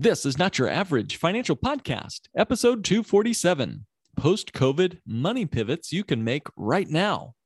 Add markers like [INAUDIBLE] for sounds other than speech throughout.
This is not your average financial podcast, episode 247 Post COVID money pivots you can make right now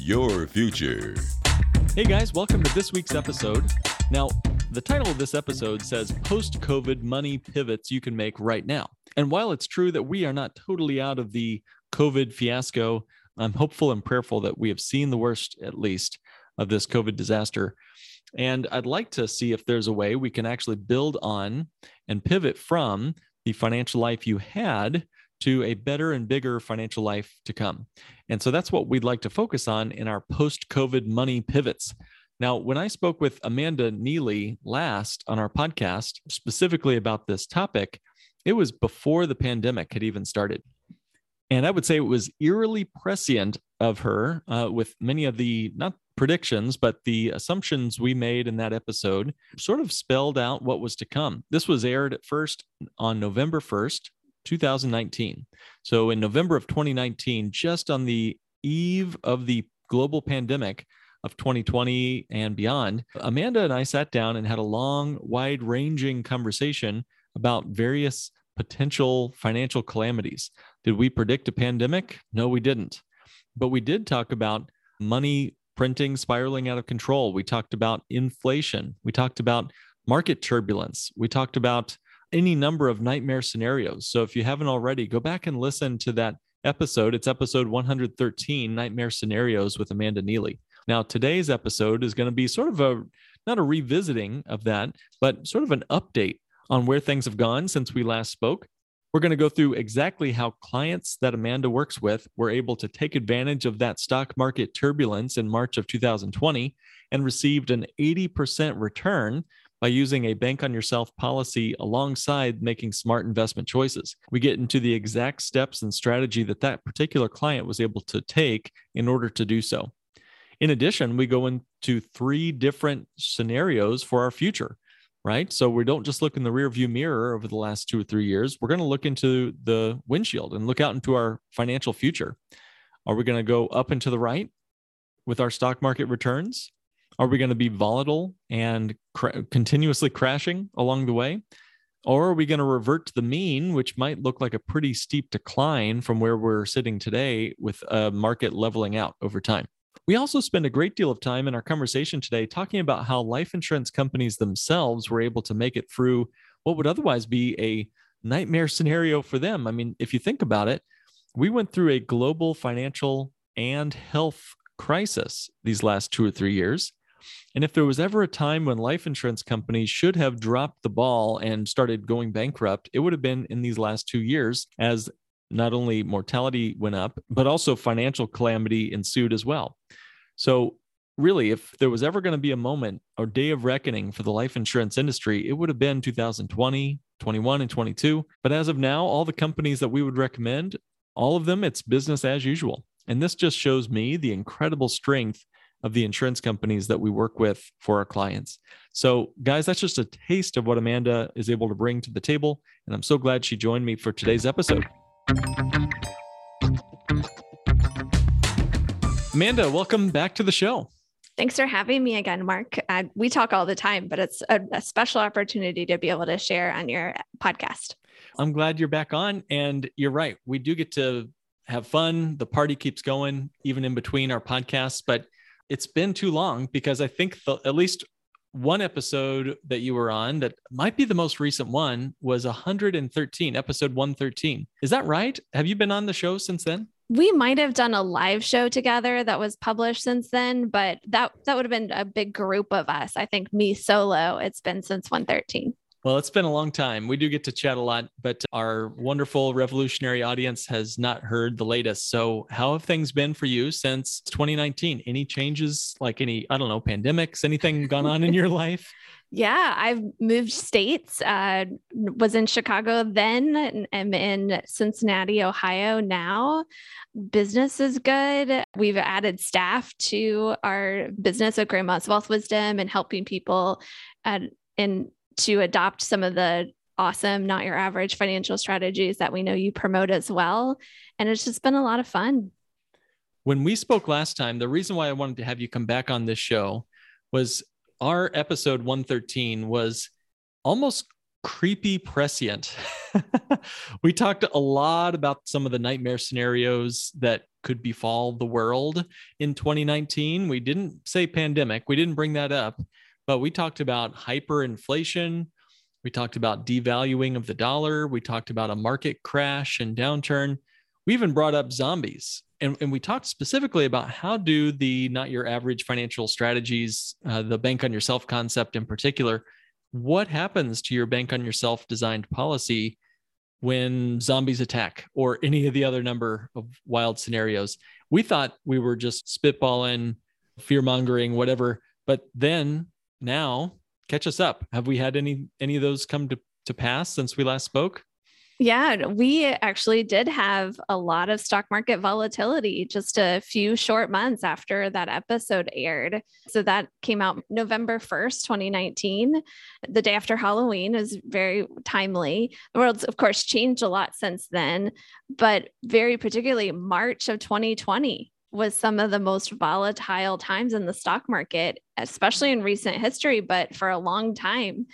your future. Hey guys, welcome to this week's episode. Now, the title of this episode says Post COVID Money Pivots You Can Make Right Now. And while it's true that we are not totally out of the COVID fiasco, I'm hopeful and prayerful that we have seen the worst, at least, of this COVID disaster. And I'd like to see if there's a way we can actually build on and pivot from the financial life you had to a better and bigger financial life to come. And so that's what we'd like to focus on in our post COVID money pivots. Now, when I spoke with Amanda Neely last on our podcast, specifically about this topic, it was before the pandemic had even started. And I would say it was eerily prescient of her uh, with many of the, not predictions, but the assumptions we made in that episode sort of spelled out what was to come. This was aired at first on November 1st, 2019. So in November of 2019, just on the eve of the global pandemic of 2020 and beyond, Amanda and I sat down and had a long, wide ranging conversation about various potential financial calamities. Did we predict a pandemic? No, we didn't. But we did talk about money printing spiraling out of control. We talked about inflation. We talked about market turbulence. We talked about any number of nightmare scenarios. So if you haven't already, go back and listen to that episode. It's episode 113 Nightmare Scenarios with Amanda Neely. Now, today's episode is going to be sort of a not a revisiting of that, but sort of an update on where things have gone since we last spoke. We're going to go through exactly how clients that Amanda works with were able to take advantage of that stock market turbulence in March of 2020 and received an 80% return by using a bank on yourself policy alongside making smart investment choices. We get into the exact steps and strategy that that particular client was able to take in order to do so. In addition, we go into three different scenarios for our future, right? So we don't just look in the rear view mirror over the last two or three years. We're going to look into the windshield and look out into our financial future. Are we going to go up and to the right with our stock market returns? Are we going to be volatile and cr- continuously crashing along the way? Or are we going to revert to the mean, which might look like a pretty steep decline from where we're sitting today with a market leveling out over time? We also spend a great deal of time in our conversation today talking about how life insurance companies themselves were able to make it through what would otherwise be a nightmare scenario for them. I mean, if you think about it, we went through a global financial and health crisis these last two or three years. And if there was ever a time when life insurance companies should have dropped the ball and started going bankrupt, it would have been in these last two years as not only mortality went up, but also financial calamity ensued as well. So, really, if there was ever going to be a moment or day of reckoning for the life insurance industry, it would have been 2020, 21, and 22. But as of now, all the companies that we would recommend, all of them, it's business as usual. And this just shows me the incredible strength of the insurance companies that we work with for our clients. So, guys, that's just a taste of what Amanda is able to bring to the table. And I'm so glad she joined me for today's episode. Amanda, welcome back to the show. Thanks for having me again, Mark. Uh, we talk all the time, but it's a, a special opportunity to be able to share on your podcast. I'm glad you're back on. And you're right. We do get to have fun. The party keeps going even in between our podcasts. But it's been too long because I think the, at least one episode that you were on that might be the most recent one was 113, episode 113. Is that right? Have you been on the show since then? We might have done a live show together that was published since then, but that that would have been a big group of us. I think me solo, it's been since 113. Well, it's been a long time. We do get to chat a lot, but our wonderful revolutionary audience has not heard the latest. So, how have things been for you since 2019? Any changes, like any, I don't know, pandemics, anything gone on in your [LAUGHS] life? Yeah, I've moved states. Uh, was in Chicago then, and am in Cincinnati, Ohio now. Business is good. We've added staff to our business of Grandma's Wealth Wisdom and helping people uh, and to adopt some of the awesome, not your average financial strategies that we know you promote as well. And it's just been a lot of fun. When we spoke last time, the reason why I wanted to have you come back on this show was our episode 113 was almost creepy prescient. [LAUGHS] we talked a lot about some of the nightmare scenarios that could befall the world in 2019. We didn't say pandemic, we didn't bring that up, but we talked about hyperinflation. We talked about devaluing of the dollar. We talked about a market crash and downturn. We even brought up zombies and, and we talked specifically about how do the not your average financial strategies, uh, the bank on yourself concept in particular, what happens to your bank on yourself designed policy when zombies attack or any of the other number of wild scenarios? We thought we were just spitballing, fear mongering, whatever. But then now, catch us up. Have we had any any of those come to, to pass since we last spoke? Yeah, we actually did have a lot of stock market volatility just a few short months after that episode aired. So that came out November 1st, 2019, the day after Halloween is very timely. The world's of course changed a lot since then, but very particularly March of 2020 was some of the most volatile times in the stock market, especially in recent history, but for a long time.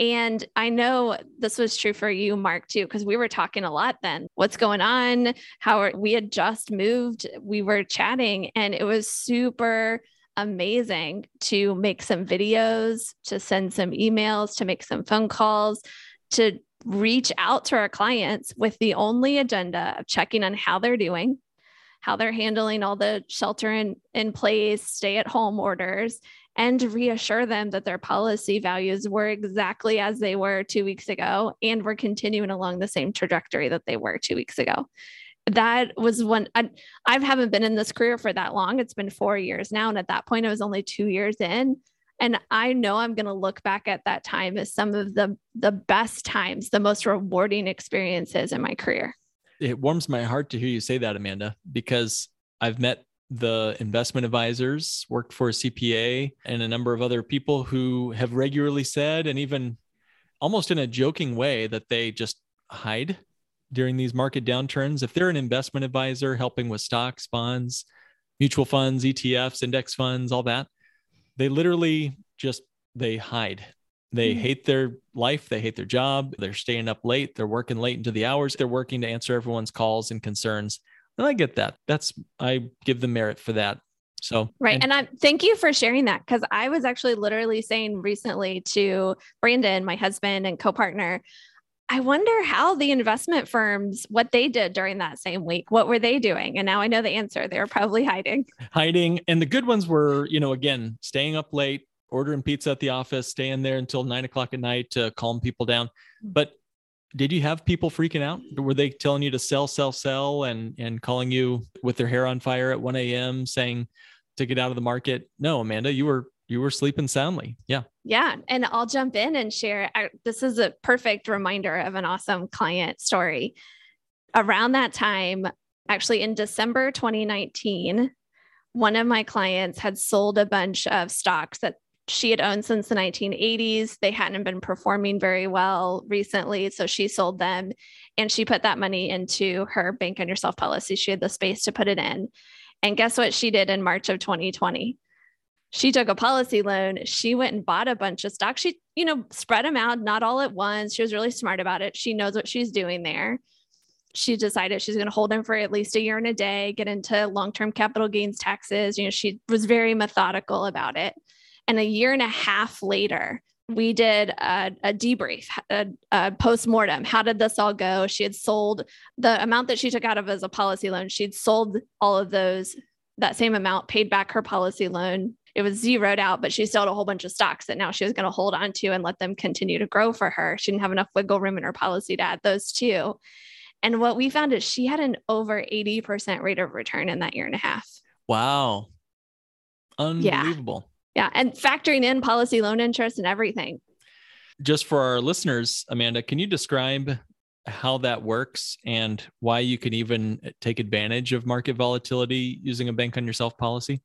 And I know this was true for you, Mark, too, because we were talking a lot then. What's going on? How are, we had just moved, we were chatting, and it was super amazing to make some videos, to send some emails, to make some phone calls, to reach out to our clients with the only agenda of checking on how they're doing, how they're handling all the shelter in, in place, stay at home orders, and reassure them that their policy values were exactly as they were two weeks ago and were continuing along the same trajectory that they were two weeks ago. That was when I, I haven't been in this career for that long. It's been four years now. And at that point, I was only two years in. And I know I'm going to look back at that time as some of the, the best times, the most rewarding experiences in my career. It warms my heart to hear you say that, Amanda, because I've met the investment advisors, worked for a CPA, and a number of other people who have regularly said, and even almost in a joking way, that they just hide during these market downturns. If they're an investment advisor helping with stocks, bonds, mutual funds, ETFs, index funds, all that, they literally just they hide. They mm-hmm. hate their life, they hate their job, they're staying up late, they're working late into the hours, they're working to answer everyone's calls and concerns and I get that. That's I give the merit for that. So right, and, and I thank you for sharing that because I was actually literally saying recently to Brandon, my husband and co-partner, I wonder how the investment firms what they did during that same week. What were they doing? And now I know the answer. They were probably hiding. Hiding, and the good ones were, you know, again, staying up late, ordering pizza at the office, staying there until nine o'clock at night to calm people down. Mm. But did you have people freaking out? Were they telling you to sell, sell, sell, and and calling you with their hair on fire at 1 a.m. saying to get out of the market? No, Amanda, you were you were sleeping soundly. Yeah. Yeah, and I'll jump in and share. I, this is a perfect reminder of an awesome client story. Around that time, actually in December 2019, one of my clients had sold a bunch of stocks that she had owned since the 1980s. They hadn't been performing very well recently. So she sold them and she put that money into her bank on yourself policy. She had the space to put it in. And guess what she did in March of 2020? She took a policy loan. She went and bought a bunch of stocks. She, you know, spread them out, not all at once. She was really smart about it. She knows what she's doing there. She decided she's going to hold them for at least a year and a day, get into long term capital gains taxes. You know, she was very methodical about it. And a year and a half later, we did a, a debrief, a, a post mortem. How did this all go? She had sold the amount that she took out of as a policy loan. She'd sold all of those, that same amount, paid back her policy loan. It was zeroed out, but she had a whole bunch of stocks that now she was going to hold on to and let them continue to grow for her. She didn't have enough wiggle room in her policy to add those two. And what we found is she had an over 80% rate of return in that year and a half. Wow. Unbelievable. Yeah. And factoring in policy loan interest and everything. Just for our listeners, Amanda, can you describe how that works and why you can even take advantage of market volatility using a bank on yourself policy?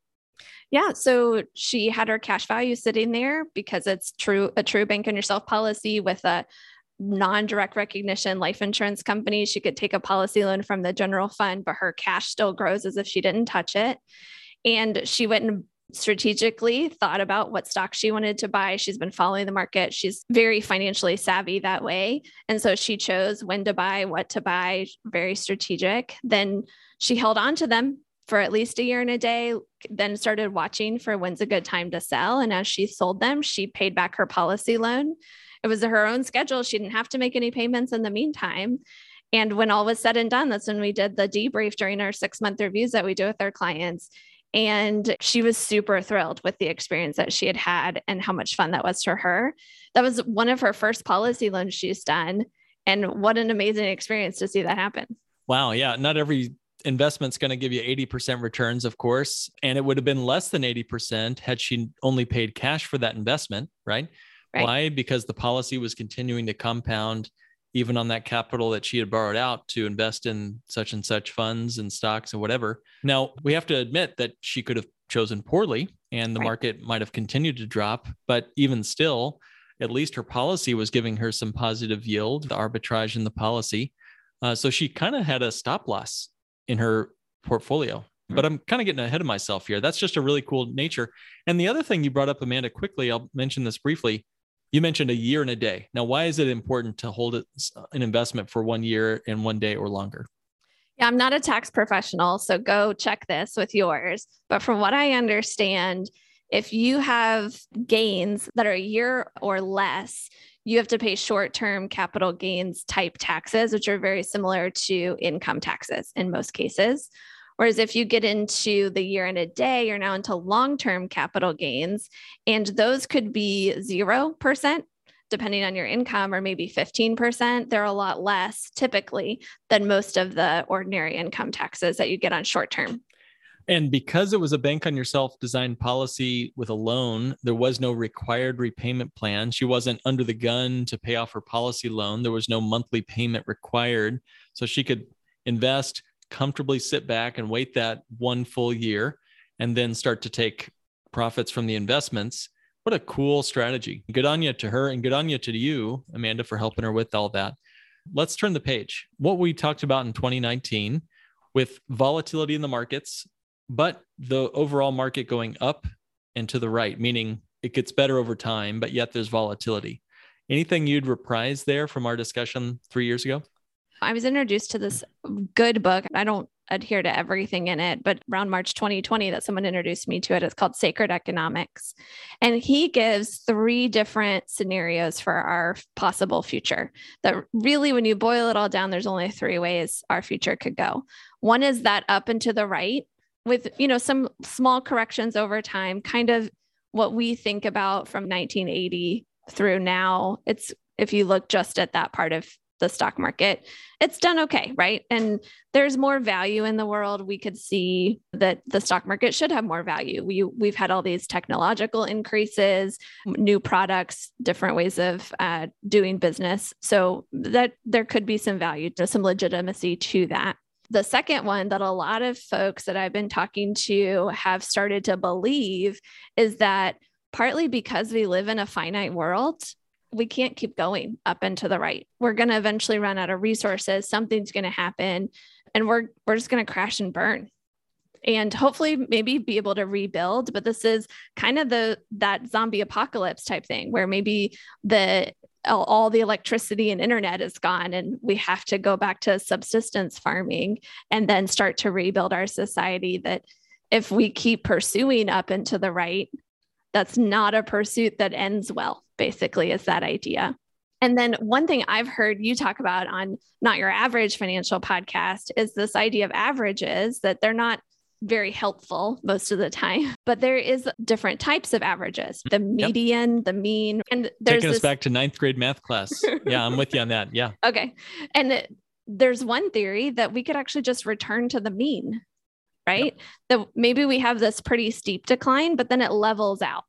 Yeah, so she had her cash value sitting there because it's true a true bank on yourself policy with a non-direct recognition life insurance company. She could take a policy loan from the general fund, but her cash still grows as if she didn't touch it. And she went and strategically thought about what stock she wanted to buy. She's been following the market. She's very financially savvy that way. And so she chose when to buy, what to buy, very strategic. Then she held on to them for at least a year and a day, then started watching for when's a good time to sell. And as she sold them, she paid back her policy loan. It was her own schedule. She didn't have to make any payments in the meantime. And when all was said and done, that's when we did the debrief during our six month reviews that we do with our clients. And she was super thrilled with the experience that she had had and how much fun that was for her. That was one of her first policy loans she's done. And what an amazing experience to see that happen. Wow. Yeah. Not every investment's going to give you 80% returns, of course. And it would have been less than 80% had she only paid cash for that investment, right? right? Why? Because the policy was continuing to compound even on that capital that she had borrowed out to invest in such and such funds and stocks and whatever. Now, we have to admit that she could have chosen poorly and the right. market might have continued to drop, but even still, at least her policy was giving her some positive yield, the arbitrage in the policy. Uh, so she kind of had a stop loss in her portfolio. But I'm kind of getting ahead of myself here. That's just a really cool nature. And the other thing you brought up, Amanda, quickly, I'll mention this briefly you mentioned a year and a day. Now, why is it important to hold it, an investment for one year and one day or longer? Yeah, I'm not a tax professional, so go check this with yours. But from what I understand, if you have gains that are a year or less, you have to pay short term capital gains type taxes, which are very similar to income taxes in most cases. Whereas if you get into the year and a day, you're now into long term capital gains, and those could be 0%. Depending on your income, or maybe 15%, they're a lot less typically than most of the ordinary income taxes that you get on short term. And because it was a bank on yourself designed policy with a loan, there was no required repayment plan. She wasn't under the gun to pay off her policy loan. There was no monthly payment required. So she could invest, comfortably sit back and wait that one full year and then start to take profits from the investments. What a cool strategy. Good on you to her and good on you to you, Amanda, for helping her with all that. Let's turn the page. What we talked about in 2019 with volatility in the markets, but the overall market going up and to the right, meaning it gets better over time, but yet there's volatility. Anything you'd reprise there from our discussion three years ago? I was introduced to this good book. I don't adhere to everything in it, but around March 2020, that someone introduced me to it. It's called Sacred Economics. And he gives three different scenarios for our possible future. That really, when you boil it all down, there's only three ways our future could go. One is that up and to the right, with you know some small corrections over time, kind of what we think about from 1980 through now. It's if you look just at that part of the stock market, it's done okay, right? And there's more value in the world. We could see that the stock market should have more value. We we've had all these technological increases, new products, different ways of uh, doing business. So that there could be some value, some legitimacy to that. The second one that a lot of folks that I've been talking to have started to believe is that partly because we live in a finite world, we can't keep going up and to the right. We're going to eventually run out of resources. Something's going to happen and we're we're just going to crash and burn. And hopefully maybe be able to rebuild, but this is kind of the that zombie apocalypse type thing where maybe the all the electricity and internet is gone and we have to go back to subsistence farming and then start to rebuild our society that if we keep pursuing up and to the right that's not a pursuit that ends well basically is that idea. And then one thing I've heard you talk about on Not Your Average Financial podcast is this idea of averages that they're not very helpful most of the time, [LAUGHS] but there is different types of averages, mm-hmm. the median, yep. the mean, and there's taking this... us back to ninth grade math class. yeah, I'm with you on that. Yeah. [LAUGHS] Okay. And there's one theory that we could actually just return to the mean right? Yep. That maybe we have this pretty steep decline, but then it levels out.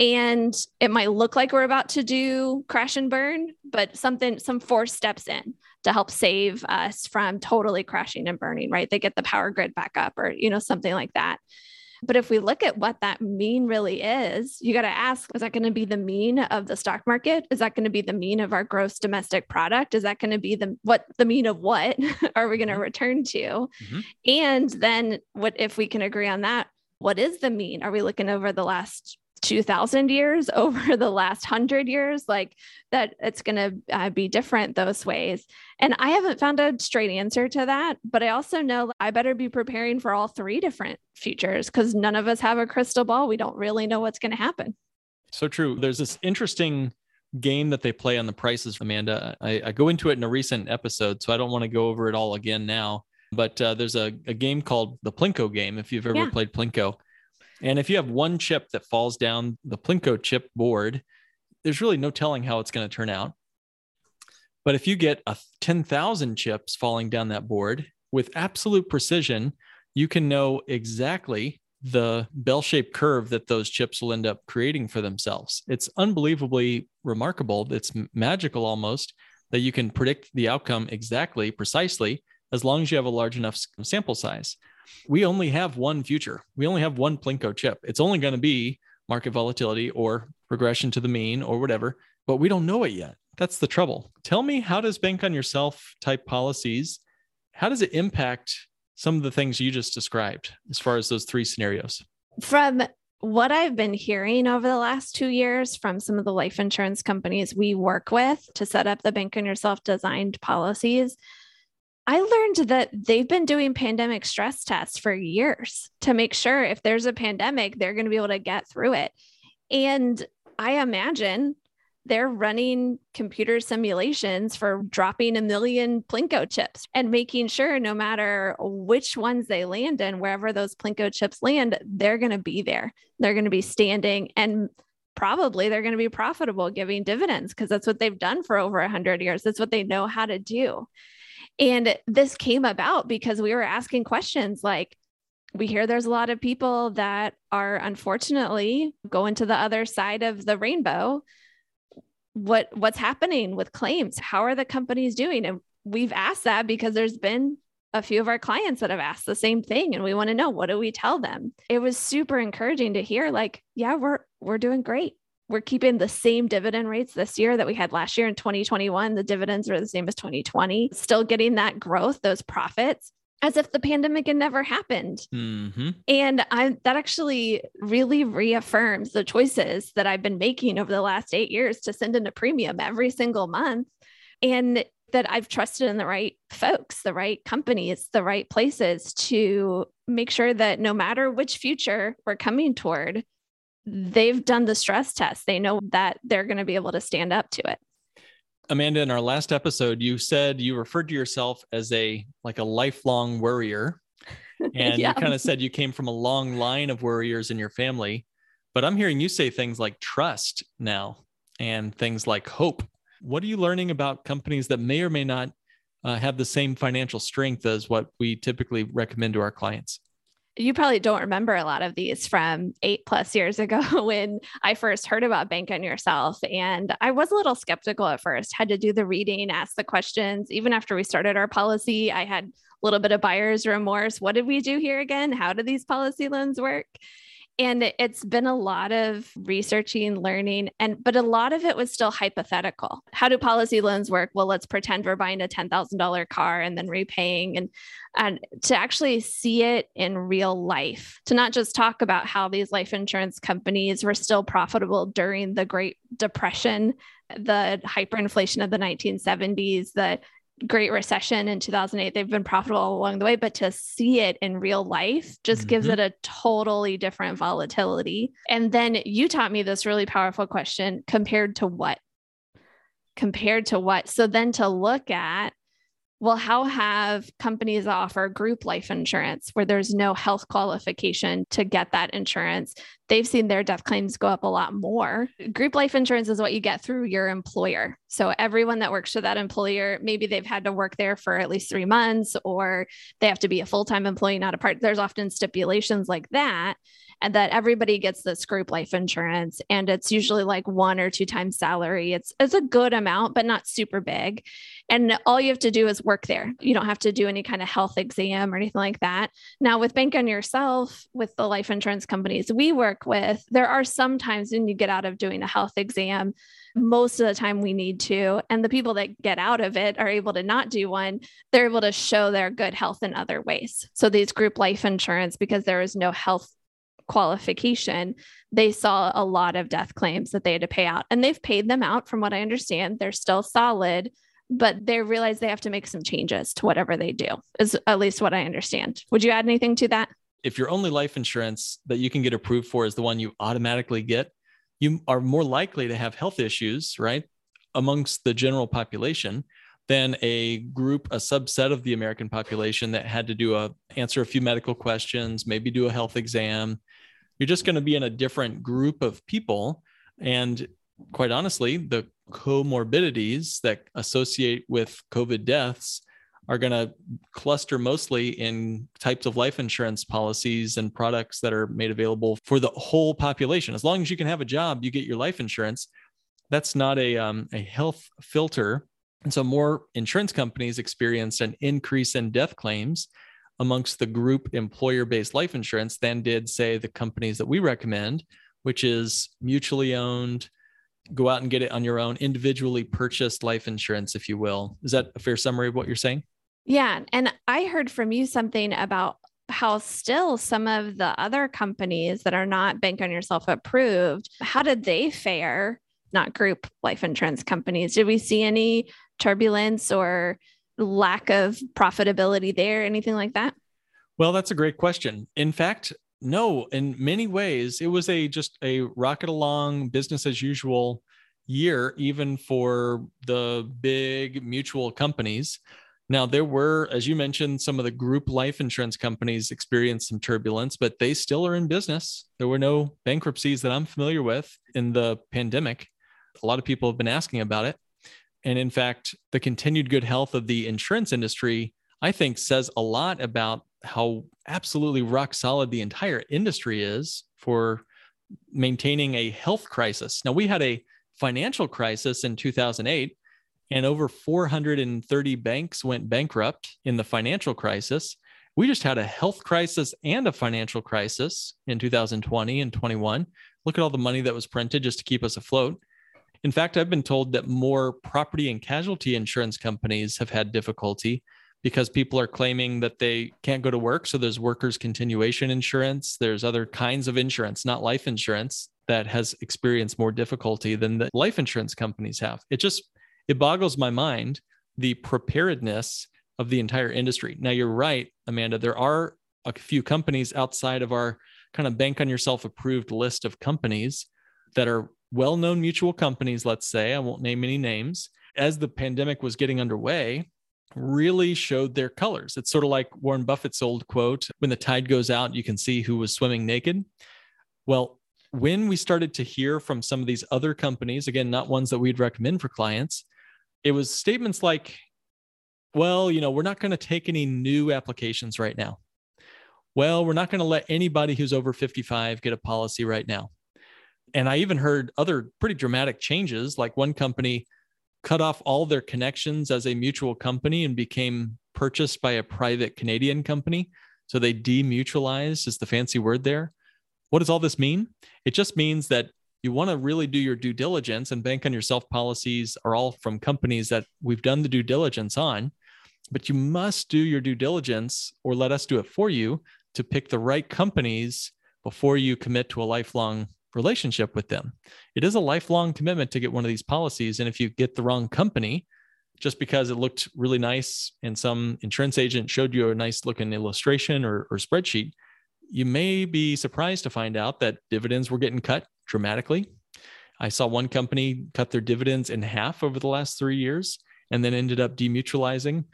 And it might look like we're about to do crash and burn, but something, some force steps in to help save us from totally crashing and burning, right? They get the power grid back up or, you know, something like that. But if we look at what that mean really is, you got to ask is that going to be the mean of the stock market? Is that going to be the mean of our gross domestic product? Is that going to be the what the mean of what [LAUGHS] are we going to mm-hmm. return to? Mm-hmm. And then what if we can agree on that? What is the mean? Are we looking over the last 2000 years [LAUGHS] over the last 100 years like that it's going to uh, be different those ways. And i haven't found a straight answer to that but i also know i better be preparing for all three different futures because none of us have a crystal ball. We don't really know what's going to happen. So true. There's this interesting game that they play on the prices amanda. I, I, go into it in a recent episode so i don't want to go over it all again now but uh, there's a, a, game called the plinko game if you've ever yeah. played plinko and if you have one chip that falls down the Plinko chip board, there's really no telling how it's going to turn out. But if you get a 10,000 chips falling down that board with absolute precision, you can know exactly the bell shaped curve that those chips will end up creating for themselves. It's unbelievably remarkable. It's magical almost that you can predict the outcome exactly, precisely, as long as you have a large enough sample size we only have one future. We only have one Plinko chip. It's only going to be market volatility or regression to the mean or whatever, but we don't know it yet. That's the trouble. Tell me, how does bank on yourself type policies, how does it impact some of the things you just described as far as those three scenarios? From what I've been hearing over the last two years from some of the life insurance companies we work with to set up the bank on yourself designed policies, I learned that they've been doing pandemic stress tests for years to make sure if there's a pandemic, they're going to be able to get through it. And I imagine they're running computer simulations for dropping a million Plinko chips and making sure no matter which ones they land in, wherever those Plinko chips land, they're going to be there. They're going to be standing and probably they're going to be profitable giving dividends because that's what they've done for over 100 years. That's what they know how to do. And this came about because we were asking questions like, we hear there's a lot of people that are unfortunately going to the other side of the rainbow. What what's happening with claims? How are the companies doing? And we've asked that because there's been a few of our clients that have asked the same thing and we want to know what do we tell them it was super encouraging to hear like yeah we're we're doing great we're keeping the same dividend rates this year that we had last year in 2021. The dividends are the same as 2020, still getting that growth, those profits as if the pandemic had never happened. Mm-hmm. And I, that actually really reaffirms the choices that I've been making over the last eight years to send in a premium every single month. And that I've trusted in the right folks, the right companies, the right places to make sure that no matter which future we're coming toward, they've done the stress test. They know that they're going to be able to stand up to it. Amanda, in our last episode, you said you referred to yourself as a like a lifelong worrier. [LAUGHS] And yeah. you kind of said you came from a long line of worriers in your family. But I'm hearing you say things like trust now and things like hope. What are you learning about companies that may or may not uh, have the same financial strength as what we typically recommend to our clients? You probably don't remember a lot of these from eight plus years ago [LAUGHS] when I first heard about Bank on Yourself. And I was a little skeptical at first, had to do the reading, ask the questions. Even after we started our policy, I had a little bit of buyer's remorse. What did we do here again? How do these policy loans work? And it's been a lot of researching learning and but a lot of it was still hypothetical. How do policy loans work? Well let's pretend we're buying a $10000 car and then repaying and and to actually see it in real life to not just talk about how these life insurance companies were still profitable during the great depression the hyperinflation of the 1970s the Great Recession in 2008. They've been profitable along the way, but to see it in real life just mm-hmm. gives it a totally different volatility. And then you taught me this really powerful question compared to what? Compared to what? So then to look at well, how have companies that offer group life insurance where there's no health qualification to get that insurance? They've seen their death claims go up a lot more. Group life insurance is what you get through your employer. So, everyone that works for that employer, maybe they've had to work there for at least three months or they have to be a full time employee, not a part. There's often stipulations like that and that everybody gets this group life insurance and it's usually like one or two times salary. It's it's a good amount but not super big. And all you have to do is work there. You don't have to do any kind of health exam or anything like that. Now with bank on yourself with the life insurance companies we work with there are some times when you get out of doing a health exam most of the time we need to and the people that get out of it are able to not do one. They're able to show their good health in other ways. So these group life insurance because there is no health qualification, they saw a lot of death claims that they had to pay out. And they've paid them out from what I understand. They're still solid, but they realize they have to make some changes to whatever they do, is at least what I understand. Would you add anything to that? If your only life insurance that you can get approved for is the one you automatically get, you are more likely to have health issues, right? Amongst the general population than a group, a subset of the American population that had to do a answer a few medical questions, maybe do a health exam, you're just going to be in a different group of people. And quite honestly, the comorbidities that associate with COVID deaths are going to cluster mostly in types of life insurance policies and products that are made available for the whole population. As long as you can have a job, you get your life insurance. That's not a, um, a health filter. And so more insurance companies experience an increase in death claims amongst the group employer based life insurance than did, say, the companies that we recommend, which is mutually owned, go out and get it on your own, individually purchased life insurance, if you will. Is that a fair summary of what you're saying? Yeah. And I heard from you something about how still some of the other companies that are not bank on yourself approved, how did they fare? Not group life insurance companies. Did we see any turbulence or lack of profitability there, anything like that? Well, that's a great question. In fact, no, in many ways, it was a just a rocket along business as usual year, even for the big mutual companies. Now, there were, as you mentioned, some of the group life insurance companies experienced some turbulence, but they still are in business. There were no bankruptcies that I'm familiar with in the pandemic. A lot of people have been asking about it. And in fact, the continued good health of the insurance industry, I think, says a lot about how absolutely rock solid the entire industry is for maintaining a health crisis. Now, we had a financial crisis in 2008, and over 430 banks went bankrupt in the financial crisis. We just had a health crisis and a financial crisis in 2020 and 21. Look at all the money that was printed just to keep us afloat. In fact, I've been told that more property and casualty insurance companies have had difficulty because people are claiming that they can't go to work. So there's workers' continuation insurance, there's other kinds of insurance, not life insurance, that has experienced more difficulty than the life insurance companies have. It just it boggles my mind the preparedness of the entire industry. Now you're right, Amanda, there are a few companies outside of our kind of bank on yourself approved list of companies that are well known mutual companies, let's say, I won't name any names, as the pandemic was getting underway, really showed their colors. It's sort of like Warren Buffett's old quote when the tide goes out, you can see who was swimming naked. Well, when we started to hear from some of these other companies, again, not ones that we'd recommend for clients, it was statements like, well, you know, we're not going to take any new applications right now. Well, we're not going to let anybody who's over 55 get a policy right now. And I even heard other pretty dramatic changes, like one company cut off all their connections as a mutual company and became purchased by a private Canadian company. So they demutualized, is the fancy word there. What does all this mean? It just means that you want to really do your due diligence, and bank on yourself policies are all from companies that we've done the due diligence on. But you must do your due diligence or let us do it for you to pick the right companies before you commit to a lifelong relationship with them. It is a lifelong commitment to get one of these policies. And if you get the wrong company, just because it looked really nice and some insurance agent showed you a nice looking illustration or, or spreadsheet, you may be surprised to find out that dividends were getting cut dramatically. I saw one company cut their dividends in half over the last three years and then ended up demutualizing.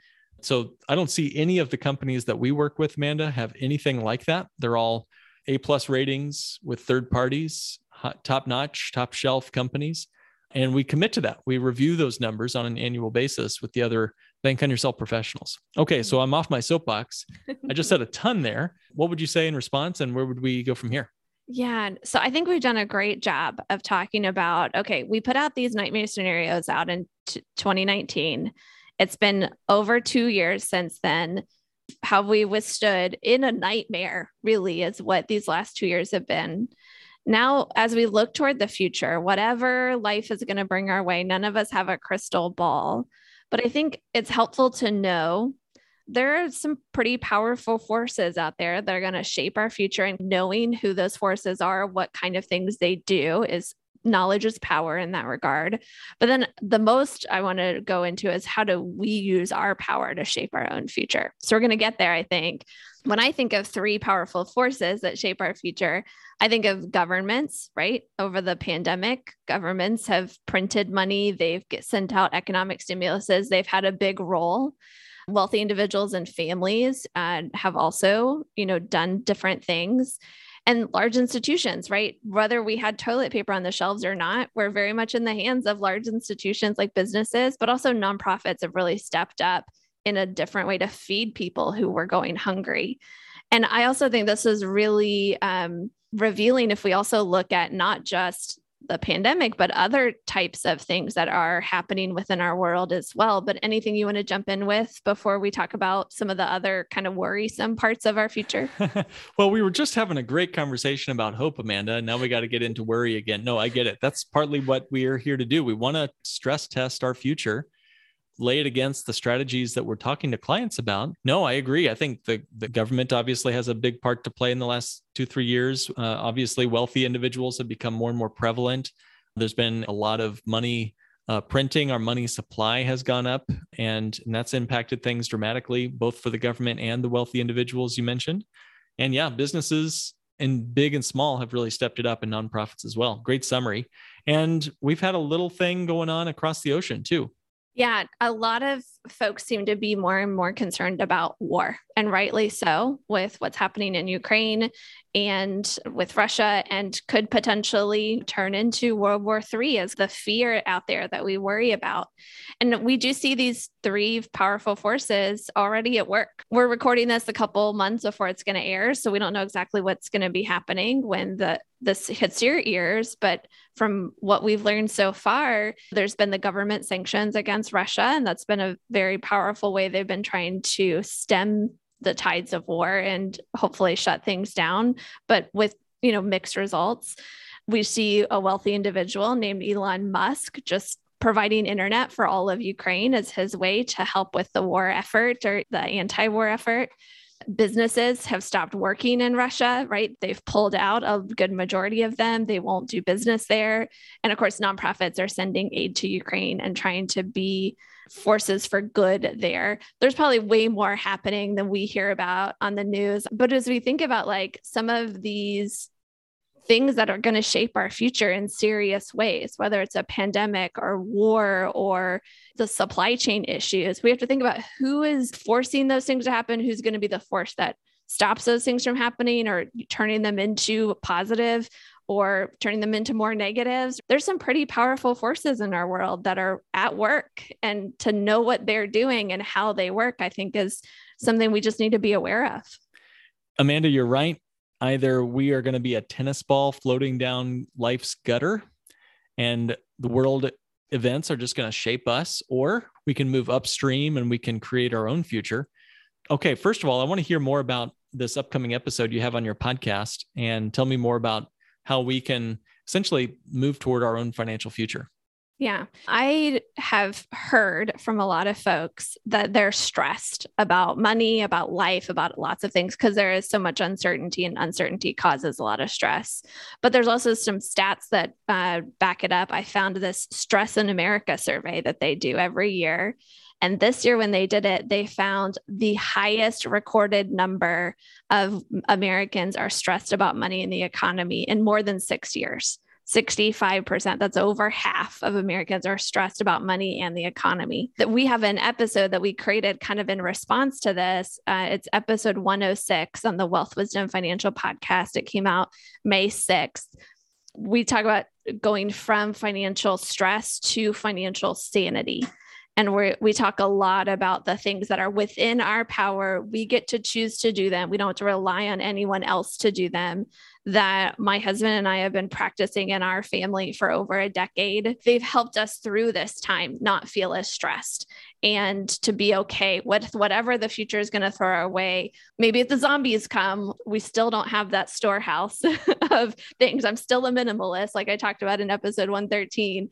So I don't see any of the companies that we work with, Amanda, have anything like that. They're all A plus ratings with third parties, top notch, top shelf companies. And we commit to that. We review those numbers on an annual basis with the other bank on yourself professionals. Okay, so I'm off my soapbox. I just said a ton there. What would you say in response, and where would we go from here? Yeah. So I think we've done a great job of talking about okay, we put out these nightmare scenarios out in t- 2019. It's been over two years since then. How we withstood in a nightmare, really, is what these last two years have been. Now, as we look toward the future, whatever life is going to bring our way, none of us have a crystal ball. But I think it's helpful to know there are some pretty powerful forces out there that are going to shape our future and knowing who those forces are what kind of things they do is knowledge is power in that regard. But then the most i want to go into is how do we use our power to shape our own future? So we're going to get there i think. When i think of three powerful forces that shape our future i think of governments right? Over the pandemic governments have printed money they've sent out economic stimuluses they've had a big role. Wealthy individuals and families uh, have also you know done different things and large institutions right? Whether we had toilet paper on the shelves or not we're very much in the hands of large institutions like businesses but also nonprofits have really stepped up in a different way to feed people who were going hungry. And i also think this is really um, revealing if we also look at not just the pandemic, but other types of things that are happening within our world as well. But anything you want to jump in with before we talk about some of the other kind of worrisome parts of our future? [LAUGHS] well, we were just having a great conversation about hope, Amanda. Now we got to get into worry again. No, I get it. That's partly what we are here to do. We want to stress test our future lay it against the strategies that we're talking to clients about. No, I agree. I think the, the government obviously has a big part to play in the last two, three years. Uh, obviously, wealthy individuals have become more and more prevalent. There's been a lot of money uh, printing. Our money supply has gone up, and, and that's impacted things dramatically, both for the government and the wealthy individuals you mentioned. And yeah, businesses and big and small have really stepped it up and nonprofits as well. Great summary. And we've had a little thing going on across the ocean too. Yeah, a lot of folks seem to be more and more concerned about war, and rightly so, with what's happening in Ukraine and with Russia, and could potentially turn into World War III as the fear out there that we worry about. And we do see these three powerful forces already at work. We're recording this a couple months before it's going to air, so we don't know exactly what's going to be happening when the this hits your ears, but from what we've learned so far, there's been the government sanctions against Russia, and that's been a very powerful way they've been trying to stem the tides of war and hopefully shut things down, but with you know mixed results. We see a wealthy individual named Elon Musk just providing internet for all of Ukraine as his way to help with the war effort or the anti-war effort businesses have stopped working in Russia, right? They've pulled out a good majority of them. They won't do business there. And of course, nonprofits are sending aid to Ukraine and trying to be forces for good there. There's probably way more happening than we hear about on the news. But as we think about like some of these things that are going to shape our future in serious ways, whether it's a pandemic or war or the supply chain issues. We have to think about who is forcing those things to happen, who's going to be the force that stops those things from happening or turning them into positive or turning them into more negatives. There's some pretty powerful forces in our world that are at work. And to know what they're doing and how they work, I think is something we just need to be aware of. Amanda, you're right either we are going to be a tennis ball floating down life's gutter and the world events are just going to shape us, or we can move upstream and we can create our own future. Okay, first of all, I want to hear more about this upcoming episode you have on your podcast and tell me more about how we can essentially move toward our own financial future. Yeah. I have heard from a lot of folks that they're stressed about money, about life, about lots of things because there is so much uncertainty and uncertainty causes a lot of stress. But there's also some stats that uh, back it up. I found this Stress in America survey that they do every year. And this year, when they did it, they found the highest recorded number of Americans are stressed about money in the economy in more than six years. 65%, that's over half of Americans are stressed about money and the economy. That we have an episode that we created kind of in response to this. Uh, it's episode 106 on the Wealth Wisdom Financial Podcast. It came out May 6th. We talk about going from financial stress to financial sanity and we we talk a lot about the things that are within our power we get to choose to do them we don't have to rely on anyone else to do them that my husband and I have been practicing in our family for over a decade. They've helped us through this time not feel as stressed and to be okay with whatever the future is going to throw our way. Maybe if the zombies come we still don't have that storehouse [LAUGHS] of things. I'm still a minimalist like i talked about in episode 113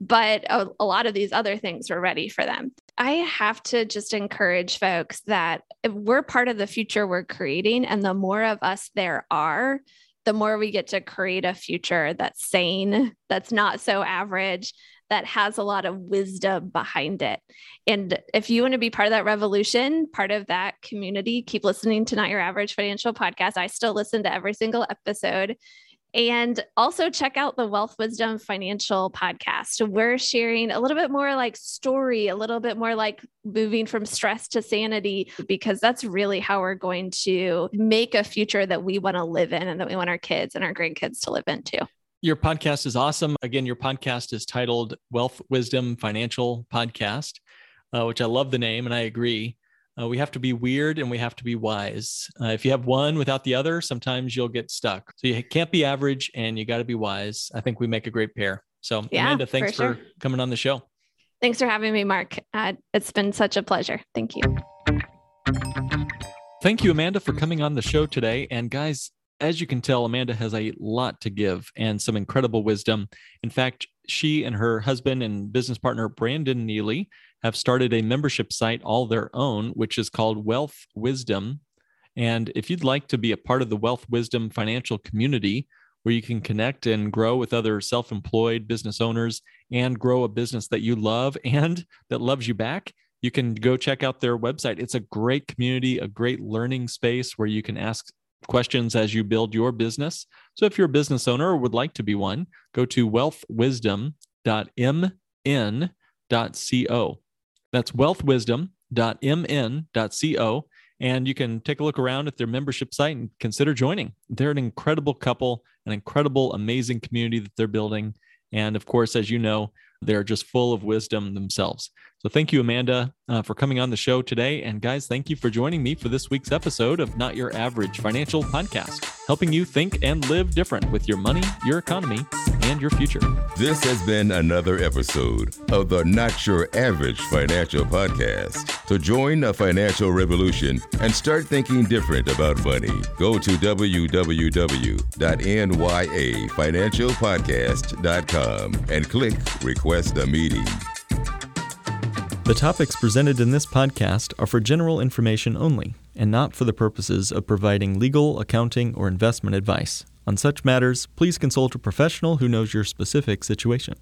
but a, a, lot of these other things were ready for them. I have to just encourage folks that we're part of the future we're creating, and the more of us there are, the more we get to create a future that's sane, that's not so average, that has a lot of wisdom behind it. And if you want to be part of that revolution, part of that community, keep listening to Not Your Average Financial Podcast. I still listen to every single episode. And also check out the Wealth Wisdom Financial podcast. We're sharing a little bit more like story, a little bit more like moving from stress to sanity, because that's really how we're going to make a future that we want to live in and that we want our kids and our grandkids to live in too. Your podcast is awesome. Again, your podcast is titled Wealth Wisdom Financial Podcast, uh, which I love the name and I agree. Uh, we have to be weird and we have to be wise. Uh, if you have one without the other, sometimes you'll get stuck. So you can't be average and you got to be wise. I think we make a great pair. So, yeah, Amanda, thanks for, for, coming on the show. Thanks for having me, Mark. Uh, it's been such a pleasure. Thank you. Thank you, Amanda, for coming on the show today. And guys, as you can tell, Amanda has a lot to give and some incredible wisdom. In fact, she and her husband and business partner, Brandon Neely, have started a membership site all their own, which is called Wealth Wisdom. And if you'd like to be a part of the Wealth Wisdom financial community, where you can connect and grow with other self employed business owners and grow a business that you love [LAUGHS] and that loves you back, you can go check out their website. It's a great community, a great learning space where you can ask questions as you build your business. So if you're a business owner or would like to be one, go to wealthwisdom.mn.co. That's wealthwisdom.mn.co. And you can take a look around at their membership site and consider joining. They're an incredible couple, an incredible, amazing community that they're building. And of course, as you know, they're just full of wisdom themselves. So thank you, Amanda, uh, for coming on the show today. And guys, thank you for joining me for this week's episode of Not Your Average Financial Podcast, helping you think and live different with your money, your economy, and your future. This has been another episode of the Not Your Average Financial Podcast. To join a financial revolution and start thinking different about money, go to www.nyafinancialpodcast.com and click Request a Meeting. The topics presented in this podcast are for general information only and not for the purposes of providing legal, accounting, or investment advice. On such matters, please consult a professional who knows your specific situation.